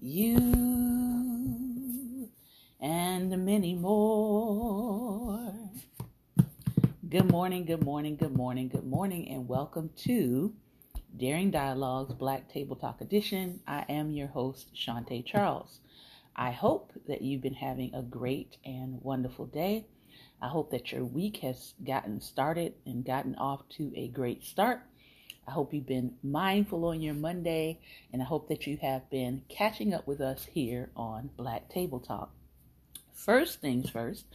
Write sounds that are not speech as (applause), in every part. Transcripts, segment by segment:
you and many more. Good morning, good morning, good morning, good morning, and welcome to Daring Dialogues Black Table Talk Edition. I am your host, Shantae Charles. I hope that you've been having a great and wonderful day. I hope that your week has gotten started and gotten off to a great start. I hope you've been mindful on your Monday, and I hope that you have been catching up with us here on Black Table Talk. First things first,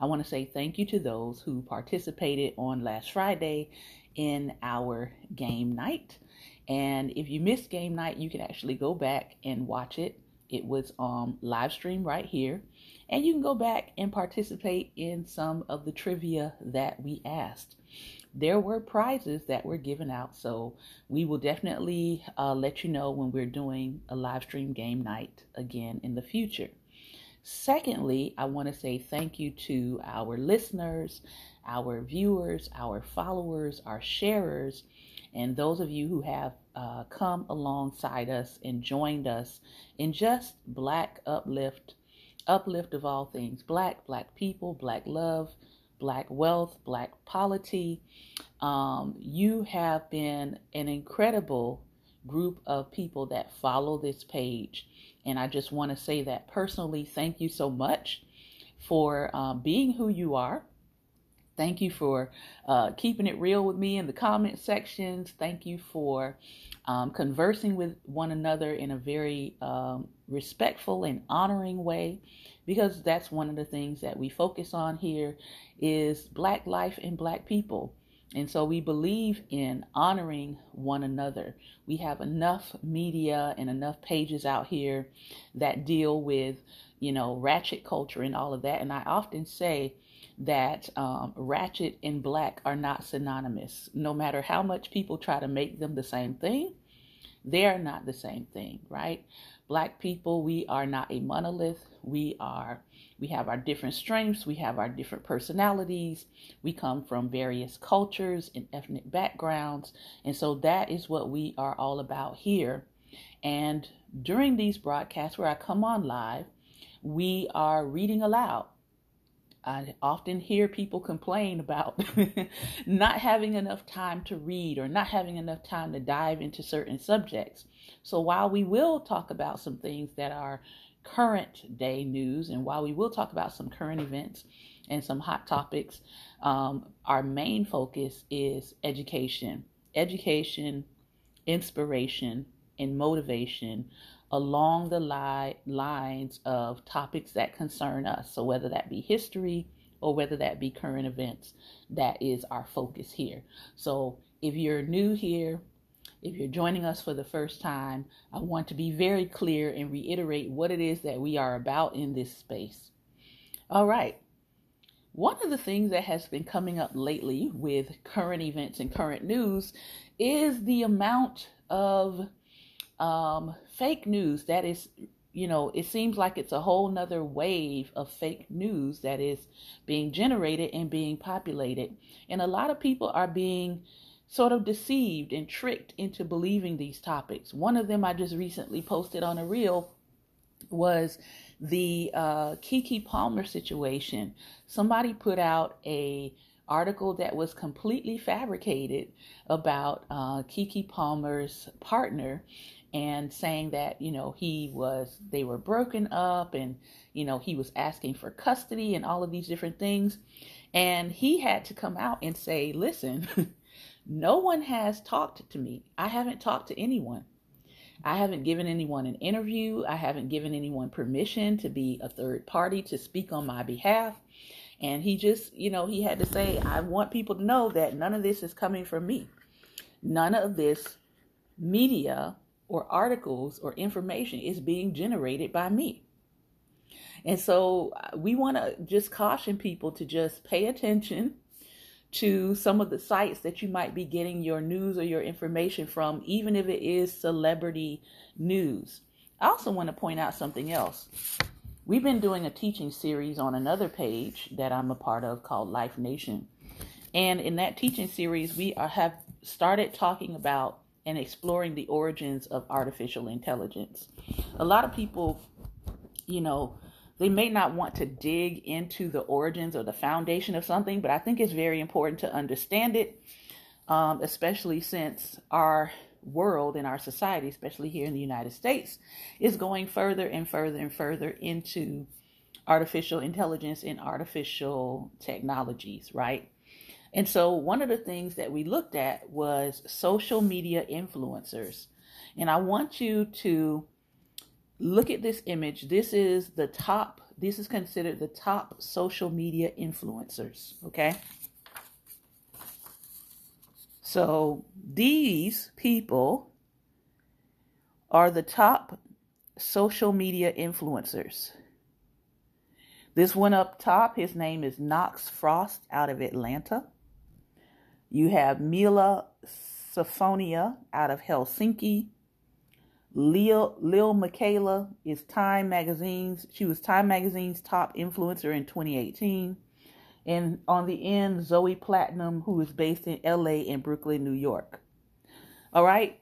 I want to say thank you to those who participated on last Friday in our game night. And if you missed game night, you can actually go back and watch it. It was um, live stream right here. And you can go back and participate in some of the trivia that we asked there were prizes that were given out. So we will definitely uh, let you know when we're doing a live stream game night again in the future. Secondly, I want to say thank you to our listeners, our viewers, our followers, our sharers, and those of you who have uh, come alongside us and joined us in just Black uplift, uplift of all things Black, Black people, Black love, Black wealth, Black polity. Um, you have been an incredible group of people that follow this page. And I just want to say that personally, thank you so much for uh, being who you are. Thank you for uh, keeping it real with me in the comment sections. Thank you for um, conversing with one another in a very um, respectful and honoring way because that's one of the things that we focus on here is black life and black people and so we believe in honoring one another. We have enough media and enough pages out here that deal with, you know, ratchet culture and all of that. And I often say that um, ratchet and black are not synonymous. No matter how much people try to make them the same thing, they are not the same thing, right? Black people, we are not a monolith. We are we have our different strengths, we have our different personalities, we come from various cultures and ethnic backgrounds. And so that is what we are all about here. And during these broadcasts where I come on live, we are reading aloud. I often hear people complain about (laughs) not having enough time to read or not having enough time to dive into certain subjects. So while we will talk about some things that are current day news. And while we will talk about some current events and some hot topics, um, our main focus is education, education, inspiration, and motivation along the li- lines of topics that concern us. So, whether that be history or whether that be current events, that is our focus here. So, if you're new here, if you're joining us for the first time, I want to be very clear and reiterate what it is that we are about in this space. All right. One of the things that has been coming up lately with current events and current news is the amount of um, fake news that is, you know, it seems like it's a whole nother wave of fake news that is being generated and being populated. And a lot of people are being sort of deceived and tricked into believing these topics. One of them I just recently posted on a reel was the uh, Keke Palmer situation. Somebody put out a article that was completely fabricated about uh, Keke Palmer's partner and saying that you know he was they were broken up and you know he was asking for custody and all of these different things and he had to come out and say listen (laughs) No one has talked to me. I haven't talked to anyone. I haven't given anyone an interview. I haven't given anyone permission to be a third party to speak on my behalf. And he just, you know, he had to say, I want people to know that none of this is coming from me. None of this media or articles or information is being generated by me. And so uh, we want to just caution people to just pay attention to some of the sites that you might be getting your news or your information from, even if it is celebrity news. I also want to point out something else. We've been doing a teaching series on another page that I'm a part of called Life Nation. And in that teaching series, we are, have started talking about and exploring the origins of artificial intelligence. A lot of people, you know, they may not want to dig into the origins or the foundation of something, but I think it's very important to understand it, um, especially since our world and our society, especially here in the United States, is going further and further and further into artificial intelligence and artificial technologies, right? And so, one of the things that we looked at was social media influencers. And I want you to look at this image. This is the top, this is considered the top social media influencers, okay? So, these people are the top social media influencers. This one up top, his name is Knox Frost out of Atlanta. You have Mila Sophonia out of Helsinki. Lil, Lil Miquela is Time Magazine's. She was Time Magazine's top influencer in 2018. And on the end, Zoe Platinum, who is based in LA and Brooklyn, New York. All right.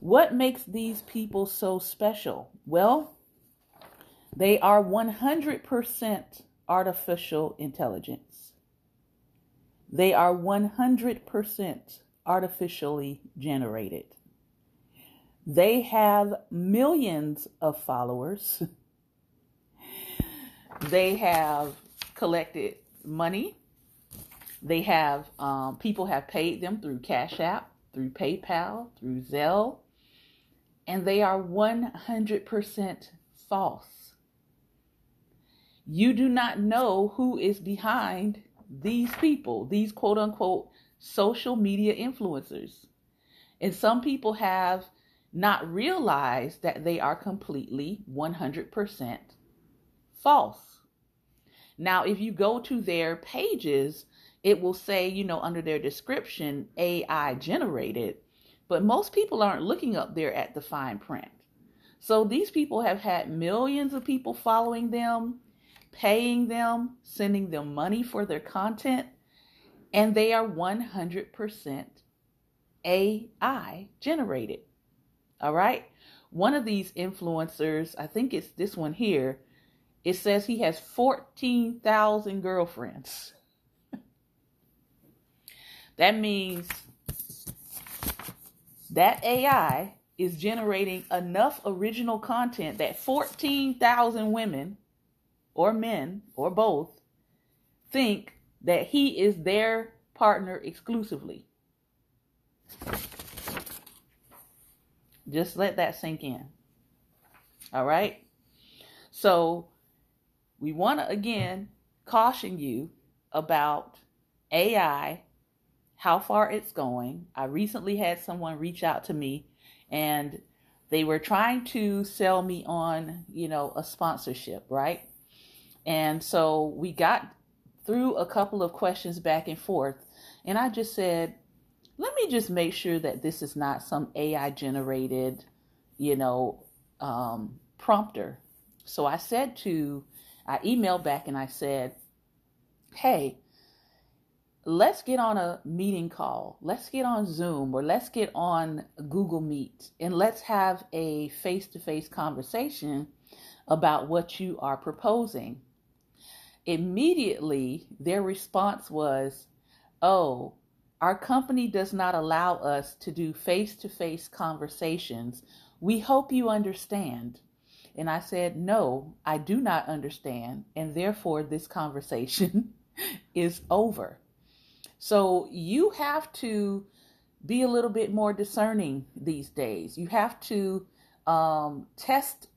What makes these people so special? Well, they are 100% artificial intelligence. They are 100% artificially generated. They have millions of followers. (laughs) they have collected money. They have, um, people have paid them through Cash App, through PayPal, through Zelle, and they are 100% false. You do not know who is behind these people, these quote unquote social media influencers. And some people have not realized that they are completely 100% false. Now, if you go to their pages, it will say, you know, under their description, AI generated, but most people aren't looking up there at the fine print. So these people have had millions of people following them paying them, sending them money for their content, and they are 100% AI generated. All right. One of these influencers, I think it's this one here, it says he has 14,000 girlfriends. (laughs) that means that AI is generating enough original content that 14,000 women or men or both think that he is their partner exclusively. Just let that sink in. All right? So, we want to again caution you about AI, how far it's going. I recently had someone reach out to me and they were trying to sell me on, you know, a sponsorship, right? And so we got through a couple of questions back and forth. And I just said, let me just make sure that this is not some AI generated, you know, um, prompter. So I said to, I emailed back and I said, hey, let's get on a meeting call. Let's get on Zoom or let's get on Google Meet and let's have a face to face conversation about what you are proposing immediately their response was, Oh, our company does not allow us to do face to face conversations. We hope you understand. And I said, No, I do not understand. And therefore, this conversation (laughs) is over. So you have to be a little bit more discerning these days. You have to um, test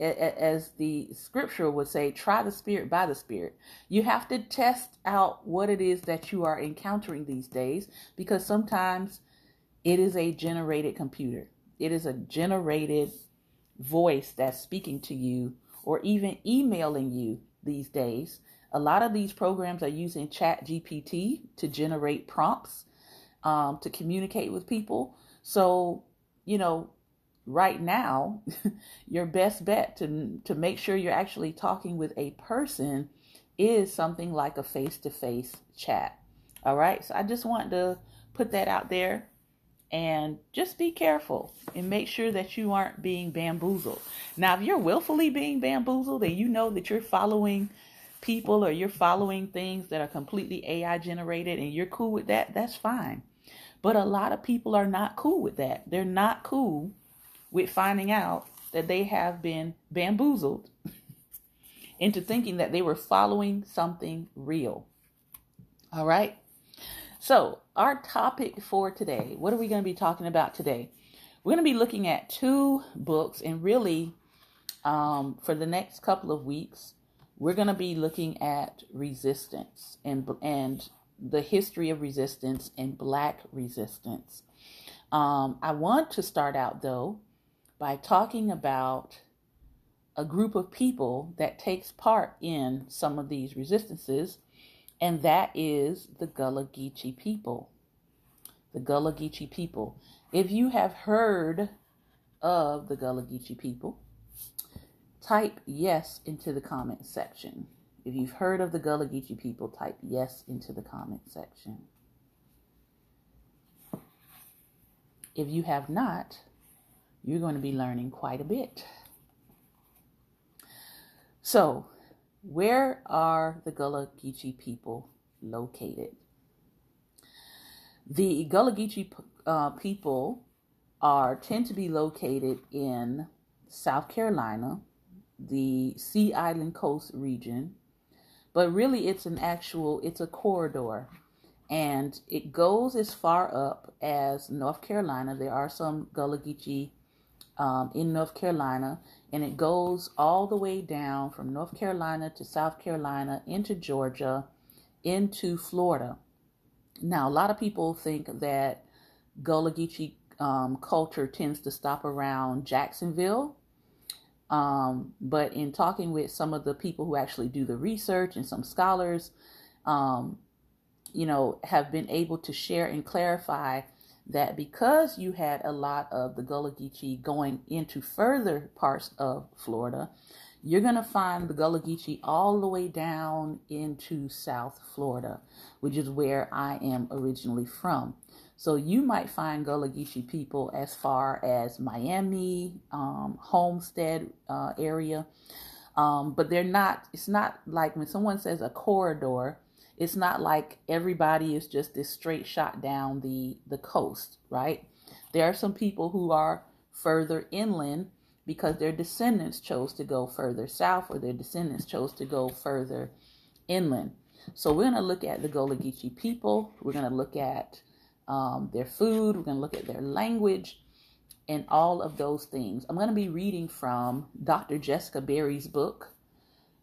as the scripture would say, try the spirit by the spirit. You have to test out what it is that you are encountering these days because sometimes it is a generated computer, it is a generated voice that's speaking to you or even emailing you these days. A lot of these programs are using Chat GPT to generate prompts um, to communicate with people. So, you know, right now, (laughs) your best bet to to make sure you're actually talking with a person is something like a face-to-face chat. All right? So I just want to put that out there. and just be careful and make sure that you aren't being bamboozled. Now, if you're willfully being bamboozled and you know that you're following people or you're following things that are completely AI generated and you're cool with that, that's fine. But a lot of people are not cool with that. They're not cool with finding out that they have been bamboozled (laughs) into thinking that they were following something real. All right. So, our topic for today, what are we going to be talking about today? We're going to be looking at two books, and really, um, for the next couple of weeks, we're going to be looking at resistance and and the history of resistance and black resistance. Um, I want to start out though by talking about a group of people that takes part in some of these resistances, and that is the Gullah Geechee people. The Gullah Geechee people. If you have heard of the Gullah Geechee people, type yes into the comment section. If you've heard of the Gullah Geechee people, type yes into the comment section. If you have not, you're going to be learning quite a bit. So, where are the Gullah Geechee people located? The Gullah Geechee uh, people are tend to be located in South Carolina, the Sea Island Coast region, but really it's an actual it's a corridor and it goes as far up as North Carolina. There are some Gullah Geechee um, in North Carolina, and it goes all the way down from North Carolina to South Carolina into Georgia into Florida. Now, a lot of people think that Gullah Geechee um, culture tends to stop around Jacksonville um, but in talking with some of the people who actually do the research and some scholars, um, you know, have been able to share and clarify that because you had a lot of the Gullah Geechee going into further parts of Florida, you're going to find the Gullah Geechee all the way down into South Florida, which is where I am originally from. So you might find Gullah Geechee people as far as Miami, um, Homestead uh, area, um, but they're not. It's not like when someone says a corridor. It's not like everybody is just this straight shot down the the coast, right? There are some people who are further inland because their descendants chose to go further south or their descendants chose to go further inland. So we're going to look at the Gullah Geechee people. We're going to look at um, their food, we're going to look at their language, and all of those things. I'm going to be reading from Dr. Jessica Berry's book.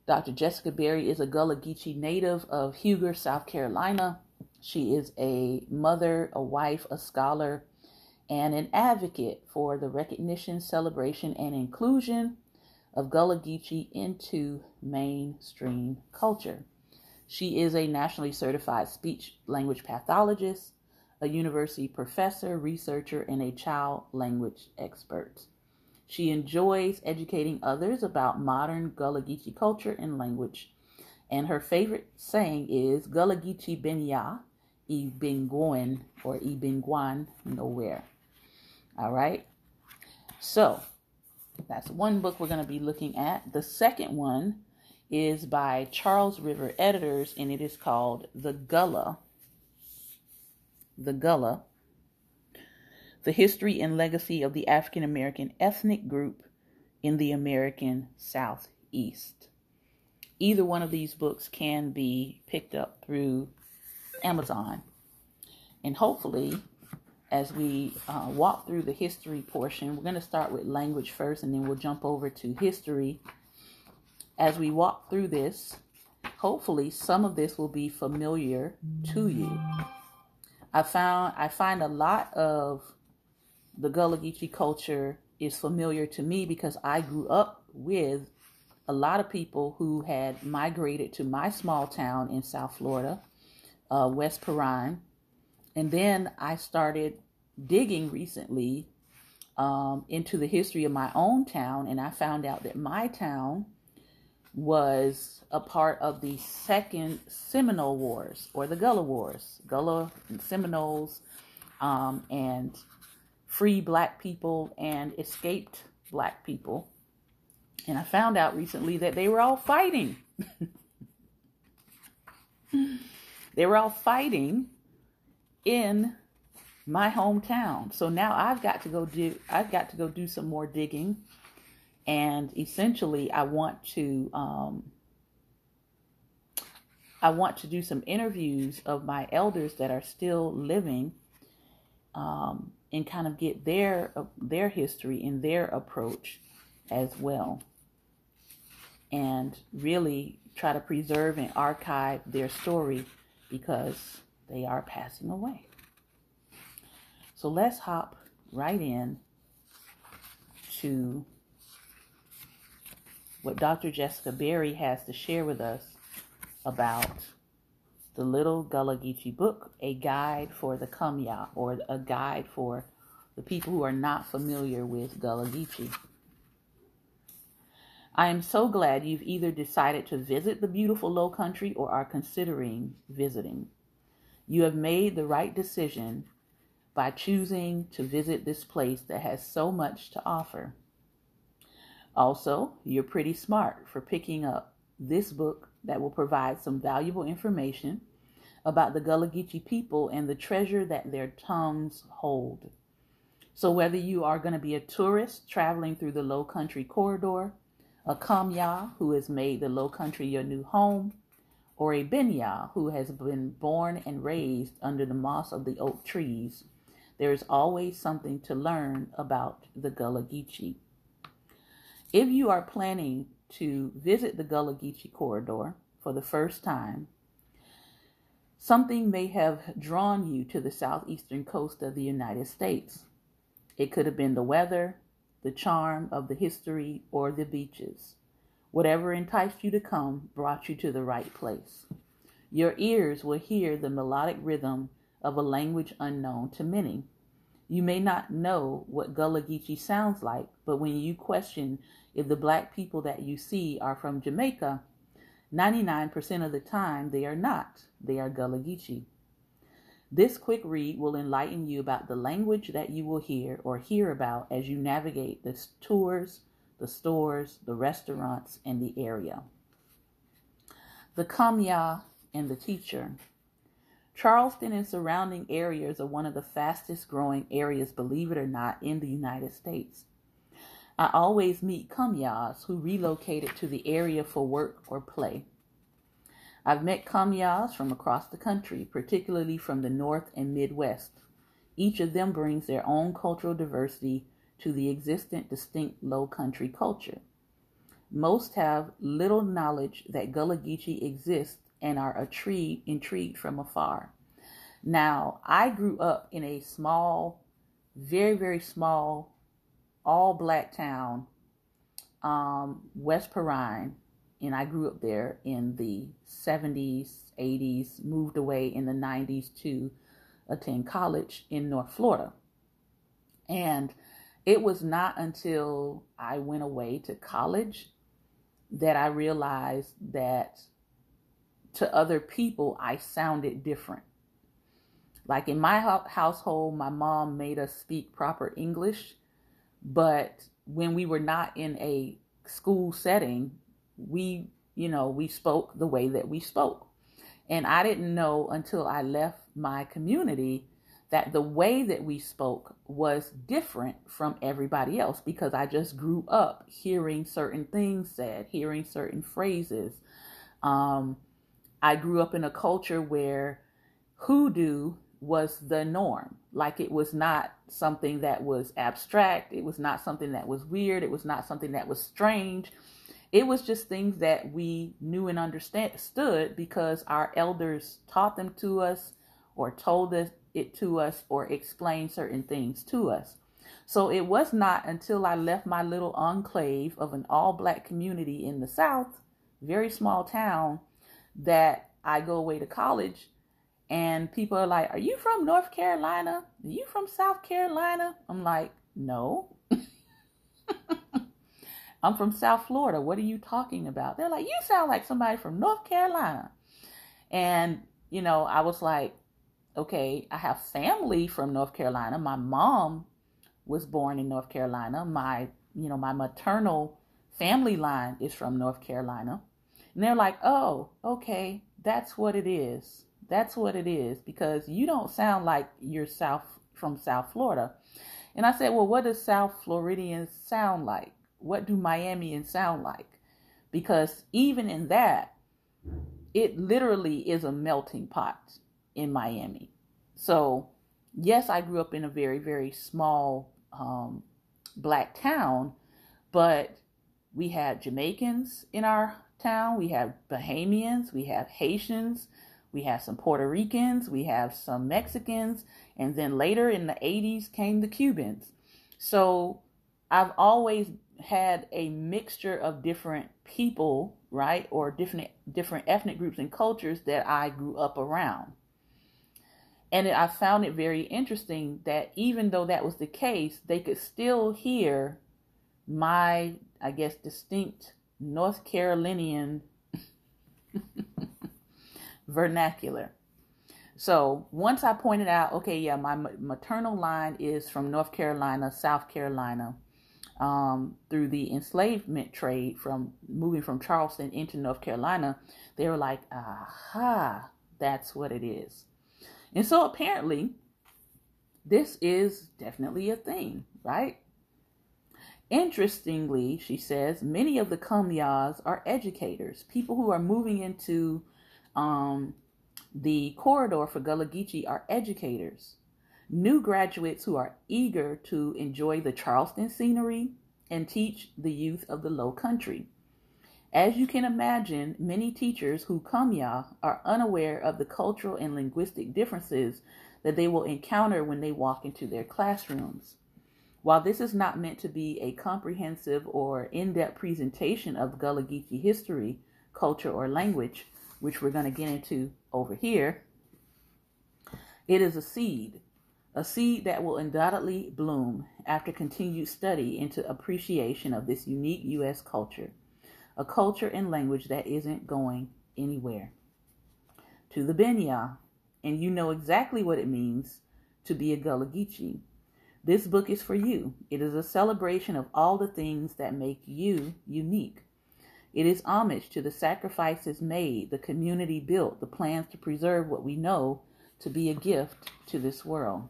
Dr. Jessica Berry is a Gullah Geechee native of Huger, South Carolina. She is a mother, a wife, a scholar, and an advocate for the recognition, celebration, and inclusion of Gullah Geechee into mainstream culture. She is a nationally certified speech language pathologist a university professor, researcher, and a child language expert. She enjoys educating others about modern Gullah Geechee culture and language. And her favorite saying is Gullah Geechee Ben Ya, E Ben Gwen, or E Ben Guan, nowhere. All right. So that's one book we're going to be looking at. The second one is by Charles River Editors, and it is called The Gullah the Gullah, the history and legacy of the African American ethnic group in the American Southeast. Either one of these books can be picked up through Amazon. And hopefully, as we uh, walk through the history portion, we're going to start with language first and then we'll jump over to history. As we walk through this, hopefully, some of this will be familiar to you. I found I find a lot of the Gullah Geechee culture is familiar to me because I grew up with a lot of people who had migrated to my small town in South Florida, uh, West Perrine, and then I started digging recently um, into the history of my own town, and I found out that my town was a part of the second Seminole Wars or the Gullah Wars, Gullah and Seminoles, um, and free black people and escaped black people. And I found out recently that they were all fighting. (laughs) they were all fighting in my hometown. So now I've got to go do I've got to go do some more digging. And essentially I want to um, I want to do some interviews of my elders that are still living um, and kind of get their their history and their approach as well and really try to preserve and archive their story because they are passing away. So let's hop right in to what Dr. Jessica Berry has to share with us about the Little Gullah Geechee book, a guide for the Kumyah, or a guide for the people who are not familiar with Gullah Geechee. I am so glad you've either decided to visit the beautiful low country or are considering visiting. You have made the right decision by choosing to visit this place that has so much to offer. Also, you're pretty smart for picking up this book that will provide some valuable information about the Gullah Geechee people and the treasure that their tongues hold. So, whether you are going to be a tourist traveling through the Low Country corridor, a Kamya who has made the Low Country your new home, or a Binya who has been born and raised under the moss of the oak trees, there is always something to learn about the Gullah Geechee. If you are planning to visit the Gullah Geechee corridor for the first time, something may have drawn you to the southeastern coast of the United States. It could have been the weather, the charm of the history, or the beaches. Whatever enticed you to come brought you to the right place. Your ears will hear the melodic rhythm of a language unknown to many. You may not know what Gullah Geechee sounds like, but when you question if the black people that you see are from Jamaica, 99% of the time they are not. They are Gullah Geechee. This quick read will enlighten you about the language that you will hear or hear about as you navigate the tours, the stores, the restaurants, and the area. The Kamya and the teacher. Charleston and surrounding areas are one of the fastest growing areas, believe it or not, in the United States. I always meet Kamyas who relocated to the area for work or play. I've met Kamyas from across the country, particularly from the North and Midwest. Each of them brings their own cultural diversity to the existent distinct low country culture. Most have little knowledge that Gullah Geechee exists and are intrigued, intrigued from afar. Now, I grew up in a small, very, very small, all black town, um, West Perrine, and I grew up there in the 70s, 80s, moved away in the 90s to attend college in North Florida. And it was not until I went away to college that I realized that to other people I sounded different. Like in my household, my mom made us speak proper English, but when we were not in a school setting, we, you know, we spoke the way that we spoke. And I didn't know until I left my community that the way that we spoke was different from everybody else because I just grew up hearing certain things said, hearing certain phrases. Um, I grew up in a culture where hoodoo was the norm. Like it was not something that was abstract, it was not something that was weird, it was not something that was strange. It was just things that we knew and understood because our elders taught them to us or told us it to us or explained certain things to us. So it was not until I left my little enclave of an all black community in the South, very small town, that I go away to college and people are like, Are you from North Carolina? Are you from South Carolina? I'm like, No. (laughs) I'm from South Florida. What are you talking about? They're like, You sound like somebody from North Carolina. And, you know, I was like, Okay, I have family from North Carolina. My mom was born in North Carolina. My, you know, my maternal family line is from North Carolina. And they're like, "Oh, okay, that's what it is. That's what it is because you don't sound like you're South from South Florida." And I said, "Well, what does South Floridians sound like? What do Miamians sound like?" Because even in that, it literally is a melting pot in Miami. So, yes, I grew up in a very, very small um, black town, but we had Jamaicans in our town, we have Bahamians, we have Haitians, we have some Puerto Ricans, we have some Mexicans, and then later in the 80s came the Cubans. So I've always had a mixture of different people, right, or different different ethnic groups and cultures that I grew up around. And I found it very interesting that even though that was the case, they could still hear my, I guess, distinct North Carolinian (laughs) vernacular. So once I pointed out, okay, yeah, my maternal line is from North Carolina, South Carolina, um, through the enslavement trade from moving from Charleston into North Carolina, they were like, aha, that's what it is. And so apparently, this is definitely a thing, right? Interestingly, she says, many of the Kumyas are educators, people who are moving into um, the corridor for Gullah Geechee are educators, new graduates who are eager to enjoy the Charleston scenery and teach the youth of the low country. As you can imagine, many teachers who Kumya are unaware of the cultural and linguistic differences that they will encounter when they walk into their classrooms. While this is not meant to be a comprehensive or in depth presentation of Gullah Geechee history, culture, or language, which we're going to get into over here, it is a seed, a seed that will undoubtedly bloom after continued study into appreciation of this unique U.S. culture a culture and language that isn't going anywhere. To the Benya, and you know exactly what it means to be a Gullah Geechee. This book is for you. It is a celebration of all the things that make you unique. It is homage to the sacrifices made, the community built, the plans to preserve what we know to be a gift to this world.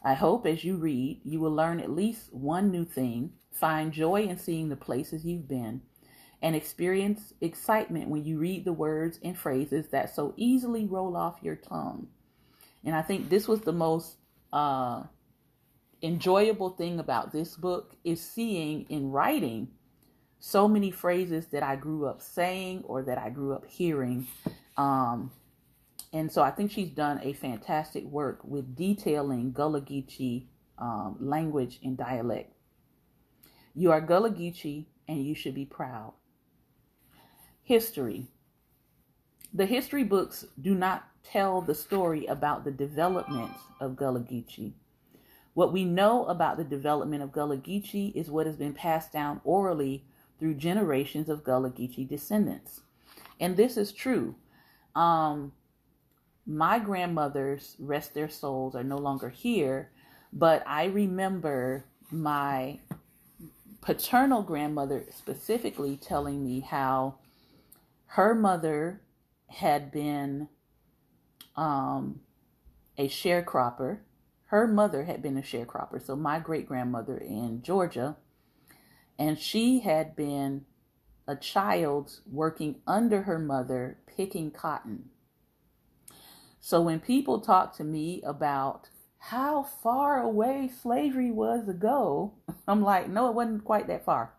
I hope as you read, you will learn at least one new thing, find joy in seeing the places you've been, and experience excitement when you read the words and phrases that so easily roll off your tongue. And I think this was the most uh, enjoyable thing about this book is seeing in writing so many phrases that I grew up saying or that I grew up hearing. Um, and so I think she's done a fantastic work with detailing Gullah Geechee um, language and dialect. You are Gullah Geechee and you should be proud. History. The history books do not tell the story about the development of Gullah Geechee. What we know about the development of Gullah Geechee is what has been passed down orally through generations of Gullah Geechee descendants. And this is true. Um, my grandmothers, rest their souls, are no longer here, but I remember my paternal grandmother specifically telling me how her mother had been um, a sharecropper. Her mother had been a sharecropper, so my great grandmother in Georgia, and she had been a child working under her mother picking cotton. So when people talk to me about how far away slavery was ago, (laughs) I'm like, no, it wasn't quite that far.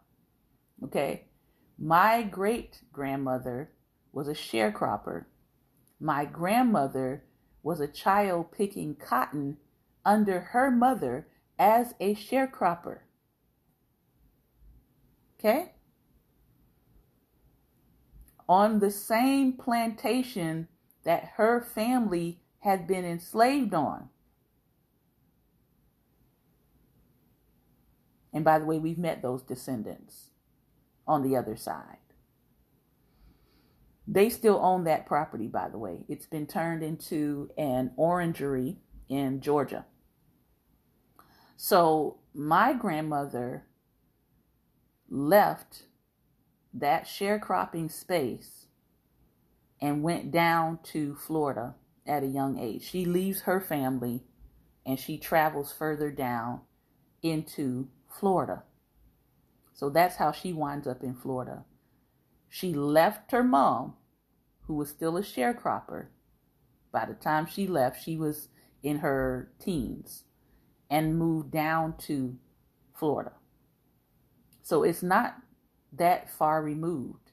Okay. My great grandmother was a sharecropper. My grandmother was a child picking cotton under her mother as a sharecropper. Okay? On the same plantation that her family had been enslaved on. And by the way, we've met those descendants on the other side. They still own that property, by the way. It's been turned into an orangery in Georgia. So my grandmother left that sharecropping space and went down to Florida at a young age. She leaves her family and she travels further down into Florida. So that's how she winds up in Florida. She left her mom, who was still a sharecropper. By the time she left, she was in her teens and moved down to Florida. So it's not that far removed.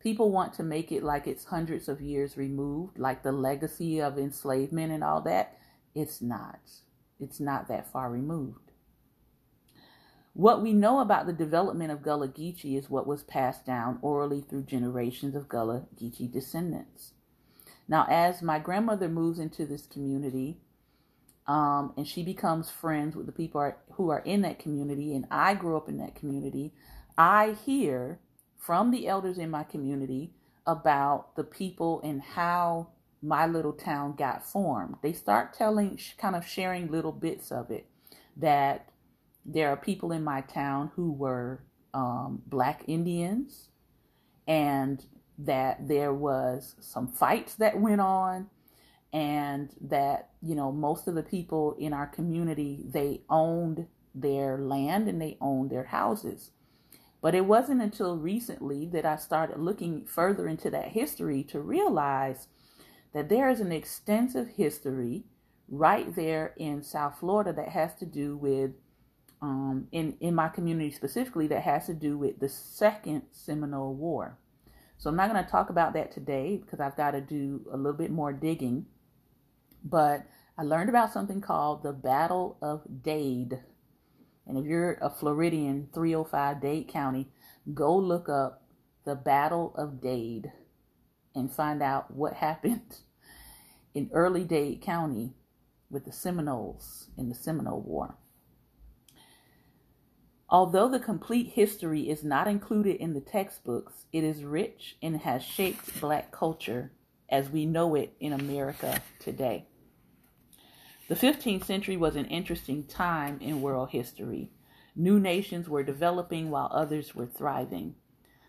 People want to make it like it's hundreds of years removed, like the legacy of enslavement and all that. It's not. It's not that far removed. What we know about the development of Gullah Geechee is what was passed down orally through generations of Gullah Geechee descendants. Now, as my grandmother moves into this community, um, and she becomes friends with the people are, who are in that community, and I grew up in that community, I hear from the elders in my community about the people and how my little town got formed. They start telling, kind of sharing little bits of it that there are people in my town who were um, black Indians and that there was some fights that went on and that you know most of the people in our community they owned their land and they owned their houses. But it wasn't until recently that i started looking further into that history to realize that there is an extensive history right there in south florida that has to do with um, in in my community specifically that has to do with the second seminole war. So i'm not going to talk about that today because i've got to do a little bit more digging but I learned about something called the Battle of Dade. And if you're a Floridian, 305 Dade County, go look up the Battle of Dade and find out what (laughs) happened in early Dade County with the Seminoles in the Seminole War. Although the complete history is not included in the textbooks, it is rich and has shaped black culture as we know it in America today. The 15th century was an interesting time in world history. New nations were developing while others were thriving.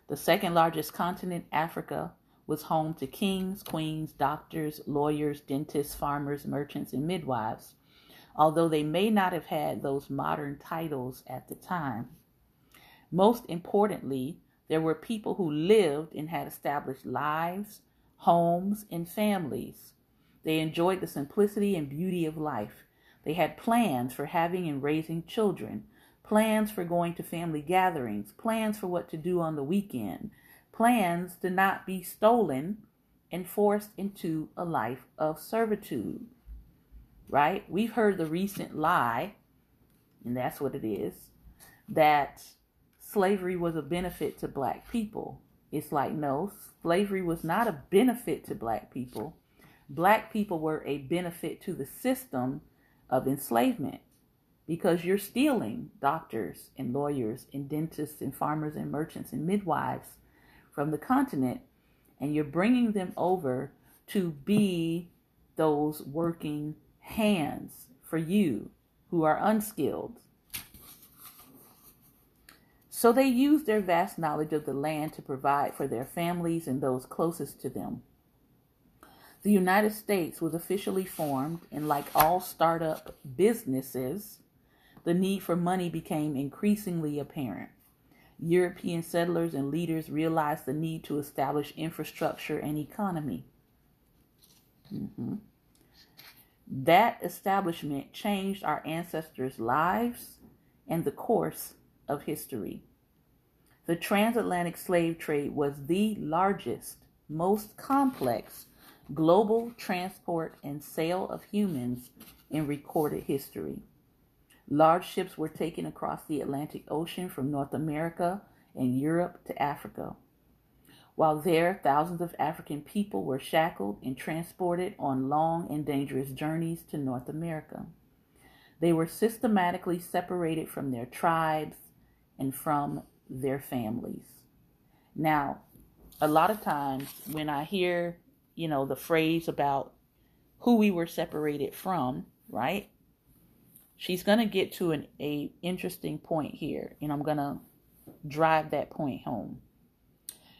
The second largest continent, Africa, was home to kings, queens, doctors, lawyers, dentists, farmers, merchants, and midwives, although they may not have had those modern titles at the time. Most importantly, there were people who lived and had established lives, homes, and families. They enjoyed the simplicity and beauty of life. They had plans for having and raising children, plans for going to family gatherings, plans for what to do on the weekend, plans to not be stolen and forced into a life of servitude. Right? We've heard the recent lie, and that's what it is, that slavery was a benefit to black people. It's like, no, slavery was not a benefit to black people black people were a benefit to the system of enslavement because you're stealing doctors and lawyers and dentists and farmers and merchants and midwives from the continent and you're bringing them over to be those working hands for you who are unskilled. So they used their vast knowledge of the land to provide for their families and those closest to them. The United States was officially formed, and like all startup businesses, the need for money became increasingly apparent. European settlers and leaders realized the need to establish infrastructure and economy. Mm-hmm. That establishment changed our ancestors' lives and the course of history. The transatlantic slave trade was the largest, most complex, global transport and sale of humans in recorded history. Large ships were taken across the Atlantic Ocean from North America and Europe to Africa. While there, thousands of African people were shackled and transported on long and dangerous journeys to North America. They were systematically separated from their tribes and from their families. Now, a lot of times when I hear you know, the phrase about who we were separated from, right? she's going to get to an a interesting point here, and I'm going to drive that point home.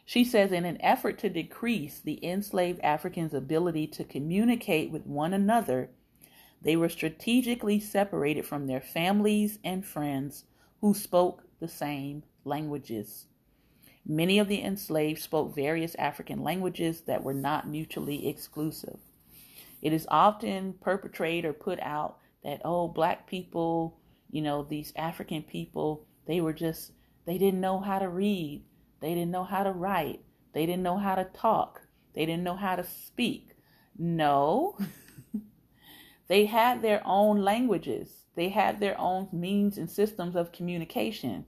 She says, in an effort to decrease the enslaved Africans' ability to communicate with one another, they were strategically separated from their families and friends who spoke the same languages. Many of the enslaved spoke various African languages that were not mutually exclusive. It is often perpetrated or put out that, oh, black people, you know, these African people, they were just, they didn't know how to read. They didn't know how to write. They didn't know how to talk. They didn't know how to speak. No. (laughs) they had their own languages. They had their own means and systems of communication.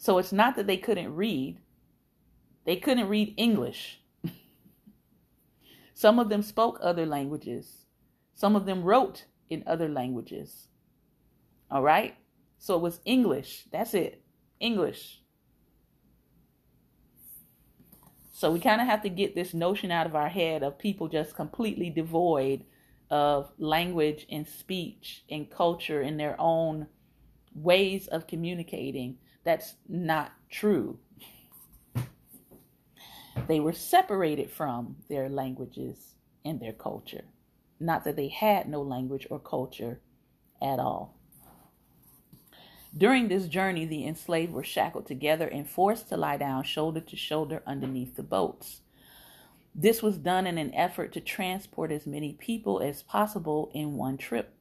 So it's not that they couldn't read, they couldn't read English. (laughs) Some of them spoke other languages, some of them wrote in other languages. All right? So it was English. That's it. English. So we kind of have to get this notion out of our head of people just completely devoid of language and speech and culture in their own ways of communicating that's not true. They were separated from their languages and their culture. Not that they had no language or culture at all. During this journey, the enslaved were shackled together and forced to lie down shoulder to shoulder underneath the boats. This was done in an effort to transport as many people as possible in one trip.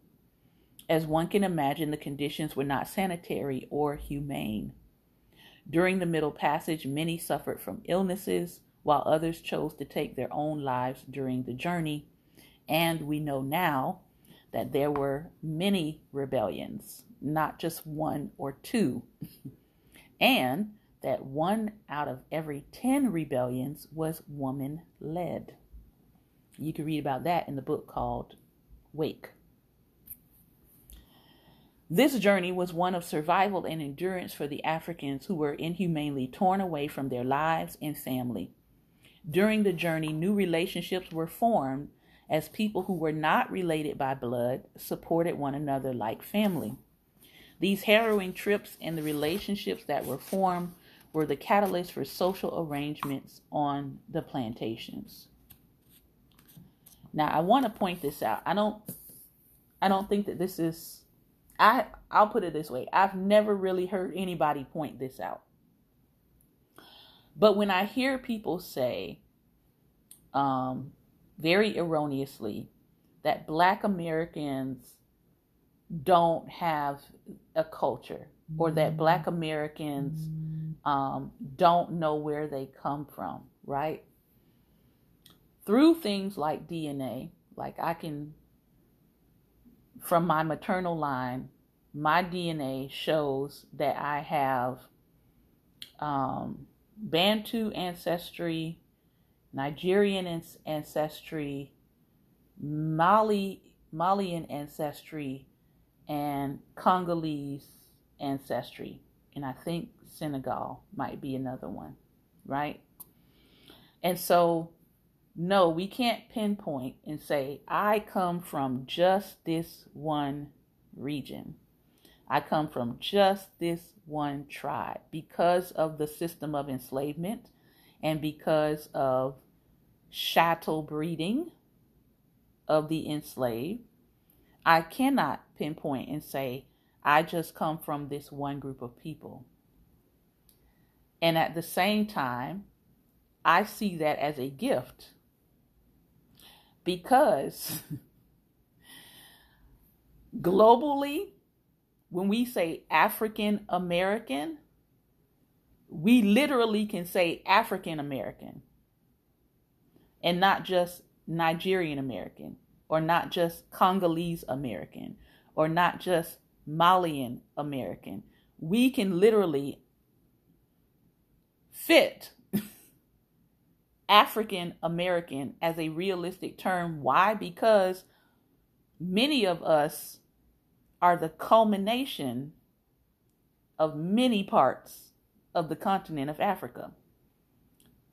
As one can imagine, the conditions were not sanitary or humane. During the Middle Passage, many suffered from illnesses, while others chose to take their own lives during the journey. And we know now that there were many rebellions, not just one or two, (laughs) and that one out of every 10 rebellions was woman led. You can read about that in the book called Wake. This journey was one of survival and endurance for the Africans who were inhumanely torn away from their lives and family. During the journey, new relationships were formed as people who were not related by blood supported one another like family. These harrowing trips and the relationships that were formed were the catalyst for social arrangements on the plantations. Now, I want to point this out. I don't I don't think that this is I I'll put it this way. I've never really heard anybody point this out. But when I hear people say um, very erroneously that black Americans don't have a culture or that black Americans um, don't know where they come from, right? Through things like DNA, like I can from my maternal line, my DNA shows that I have um, Bantu ancestry, Nigerian ancestry, Mali Malian ancestry, and Congolese ancestry, and I think Senegal might be another one, right? And so no, we can't pinpoint and say, I come from just this one region. I come from just this one tribe because of the system of enslavement and because of chattel breeding of the enslaved. I cannot pinpoint and say, I just come from this one group of people. And at the same time, I see that as a gift because globally, when we say African American, we literally can say African American and not just Nigerian American or not just Congolese American or not just Malian American. We can literally fit African American as a realistic term. Why? Because many of us are the culmination of many parts of the continent of Africa.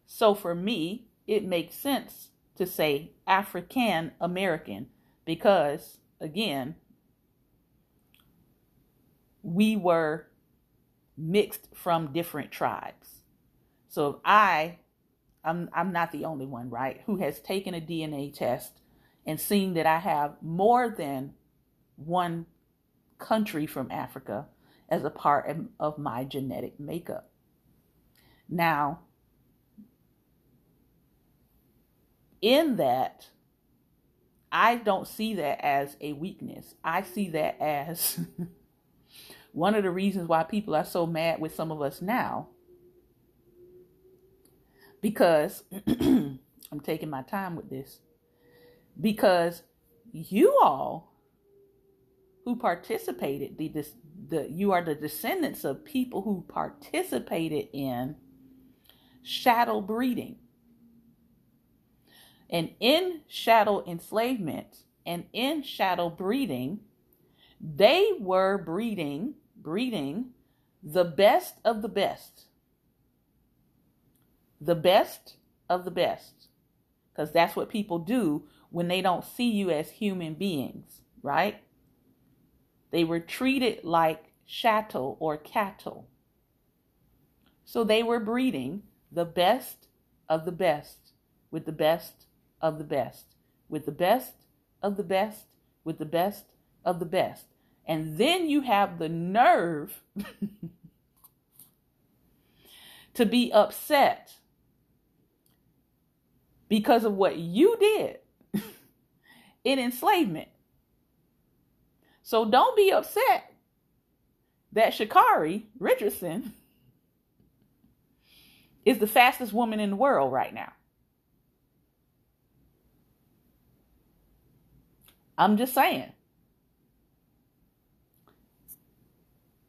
So for me, it makes sense to say African American, because, again, we were mixed from different tribes. So if I, I'm, I'm not the only one, right, who has taken a DNA test and seen that I have more than one country from Africa as a part of my genetic makeup. Now, in that, I don't see that as a weakness. I see that as (laughs) one of the reasons why people are so mad with some of us now. Because (clears throat) I'm taking my time with this. Because you all who participated, the, the, you are the descendants of people who participated in chattel breeding. And in chattel enslavement and in chattel breeding, they were breeding, breeding the best of the best. The best of the best. Because that's what people do when they don't see you as human beings, right? They were treated like chattel or cattle. So they were breeding the best of the best with the best of the best, with the best of the best, with the best of the best. And then you have the nerve (laughs) to be upset because of what you did (laughs) in enslavement. So don't be upset that Sha'Carri Richardson (laughs) is the fastest woman in the world right now. I'm just saying.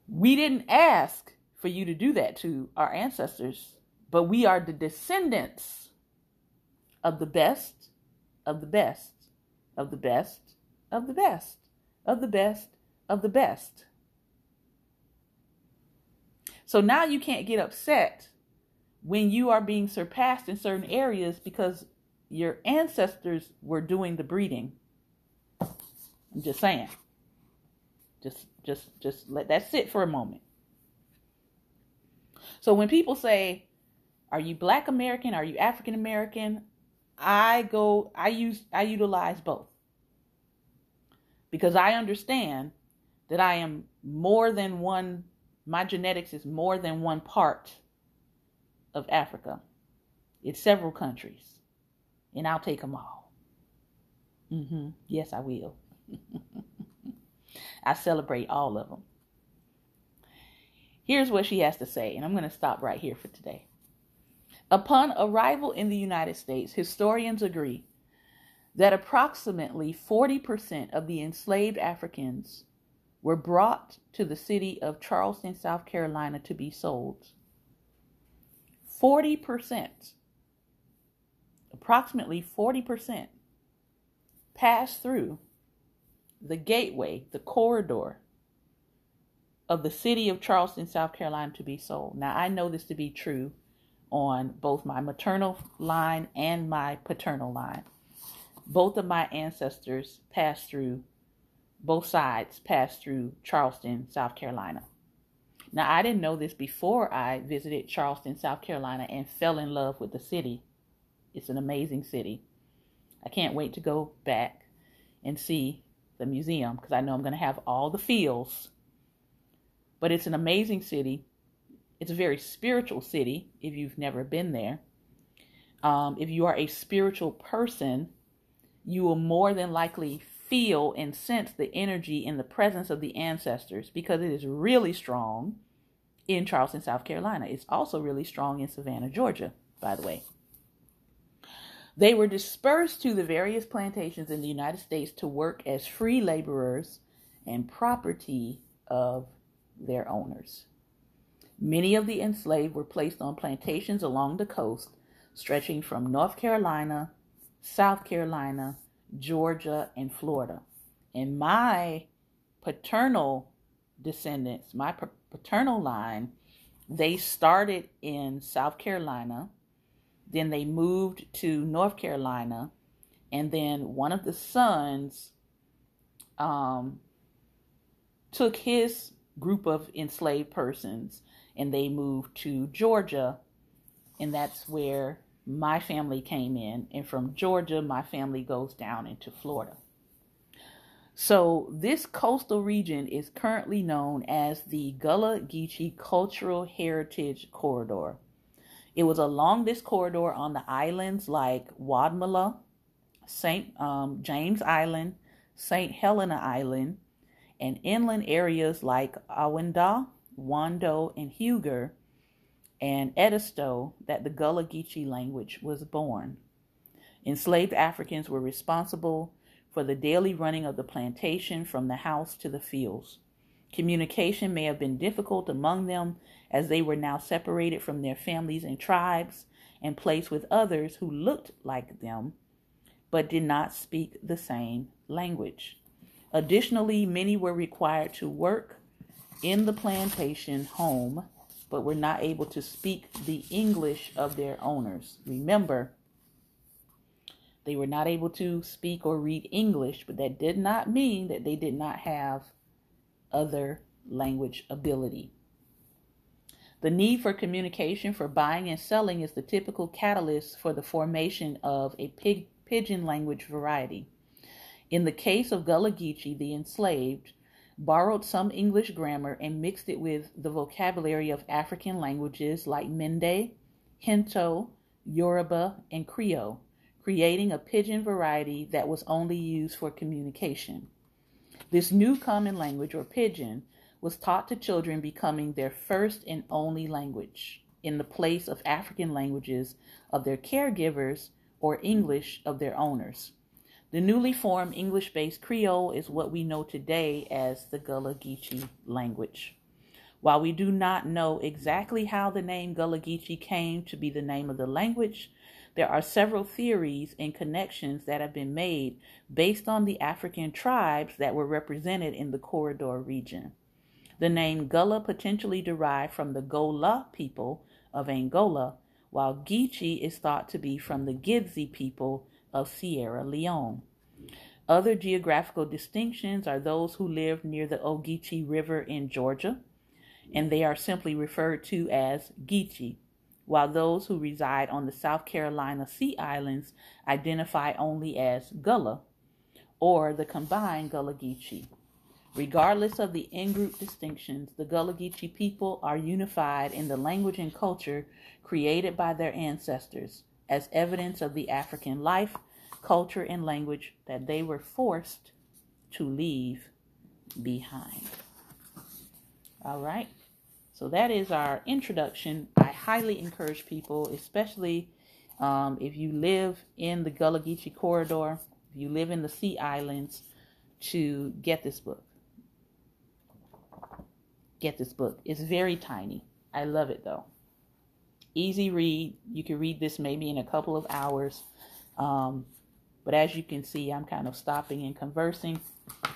We didn't ask for you to do that to our ancestors, but we are the descendants of the best, of the best, of the best, of the best, of the best, of the best. So now you can't get upset when you are being surpassed in certain areas because your ancestors were doing the breeding. I'm just saying. Just just just let that sit for a moment. So when people say, "Are you black American? Are you African American?" I go I use I utilize both. Because I understand that I am more than one my genetics is more than one part of Africa. It's several countries. And I'll take them all. Mm-hmm. Yes, I will. (laughs) I celebrate all of them. Here's what she has to say, and I'm going to stop right here for today. Upon arrival in the United States, historians agree that approximately 40% of the enslaved Africans were brought to the city of Charleston, South Carolina to be sold. 40%, approximately 40%, passed through the gateway, the corridor of the city of Charleston, South Carolina to be sold. Now, I know this to be true on both my maternal line and my paternal line. Both of my ancestors passed through, both sides passed through Charleston, South Carolina. Now, I didn't know this before I visited Charleston, South Carolina, and fell in love with the city. It's an amazing city. I can't wait to go back and see the museum because I know I'm going to have all the feels. But it's an amazing city. It's a very spiritual city if you've never been there. Um, if you are a spiritual person, you will more than likely feel and sense the energy and the presence of the ancestors because it is really strong in Charleston, South Carolina. It's also really strong in Savannah, Georgia, by the way. They were dispersed to the various plantations in the United States to work as free laborers and property of their owners. Many of the enslaved were placed on plantations along the coast, stretching from North Carolina, South Carolina, Georgia, and Florida. And my paternal descendants, my paternal line, they started in South Carolina then they moved to North Carolina. And then one of the sons um, took his group of enslaved persons and they moved to Georgia, and that's where my family came in. And from Georgia, my family goes down into Florida. So, this coastal region is currently known as the Gullah Geechee Cultural Heritage Corridor. It was along this corridor on the islands like Wadmalaw, St. Um, James Island, St. Helena Island, and inland areas like Awendaw, Wando, and Huger, and Edisto that the Gullah Geechee language was born. Enslaved Africans were responsible for the daily running of the plantation from the house to the fields. Communication may have been difficult among them as they were now separated from their families and tribes and placed with others who looked like them but did not speak the same language. Additionally, many were required to work in the plantation home but were not able to speak the English of their owners. Remember, they were not able to speak or read English, but that did not mean that they did not have other language ability. The need for communication for buying and selling is the typical catalyst for the formation of a pig, pidgin language variety. In the case of Gullah Geechee, the enslaved borrowed some English grammar and mixed it with the vocabulary of African languages like Mende, Hinto, Yoruba, and Creole creating a pidgin variety that was only used for communication. This new common language, or pidgin, was taught to children becoming their first and only language in the place of African languages of their caregivers or English of their owners. The newly formed English based Creole is what we know today as the Gullah Geechee language. While we do not know exactly how the name Gullah Geechee came to be the name of the language, there are several theories and connections that have been made based on the African tribes that were represented in the corridor region. The name Gullah potentially derived from the Gola people of Angola, while Geechee is thought to be from the Gidzi people of Sierra Leone. Other geographical distinctions are those who live near the Ogeechee River in Georgia, and they are simply referred to as Geechee while those who reside on the South Carolina Sea Islands identify only as Gullah or the combined Gullah Geechee. Regardless of the in group distinctions, the Gullah Geechee people are unified in the language and culture created by their ancestors as evidence of the African life, culture, and language that they were forced to leave behind. All right. So that is our introduction. I highly encourage people, especially um, if you live in the Gullah Geechee corridor, if you live in the Sea Islands, to get this book. Get this book. It's very tiny. I love it though. Easy read. You can read this maybe in a couple of hours. Um, but as you can see, I'm kind of stopping and conversing.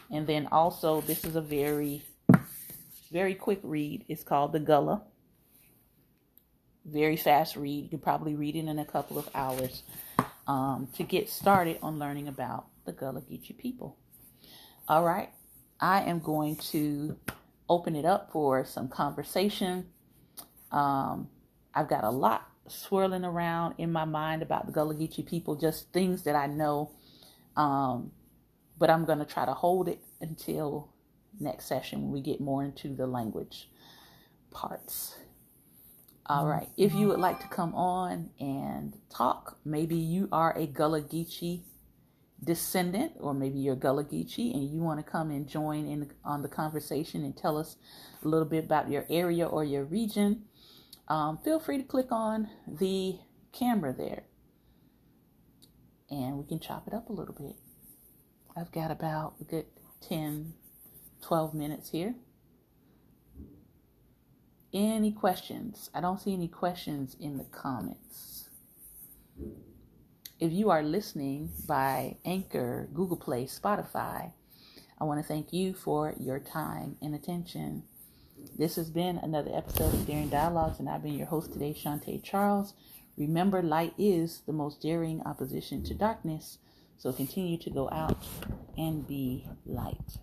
And then also, this is a very very quick read. It's called The Gullah. Very fast read. You can probably read it in a couple of hours um, to get started on learning about the Gullah Geechee people. All right. I am going to open it up for some conversation. Um, I've got a lot swirling around in my mind about the Gullah Geechee people, just things that I know. Um, but I'm going to try to hold it until next session when we get more into the language parts. All right. If you would like to come on and talk, maybe you are a Gullah Geechee descendant, or maybe you're Gullah Geechee and you want to come and join in on the conversation and tell us a little bit about your area or your region, um, feel free to click on the camera there and we can chop it up a little bit. I've got about a good 10 12 minutes here. Any questions? I don't see any questions in the comments. If you are listening by Anchor, Google Play, Spotify, I want to thank you for your time and attention. This has been another episode of Daring Dialogues, and I've been your host today, Shantae Charles. Remember, light is the most daring opposition to darkness. So continue to go out and be light.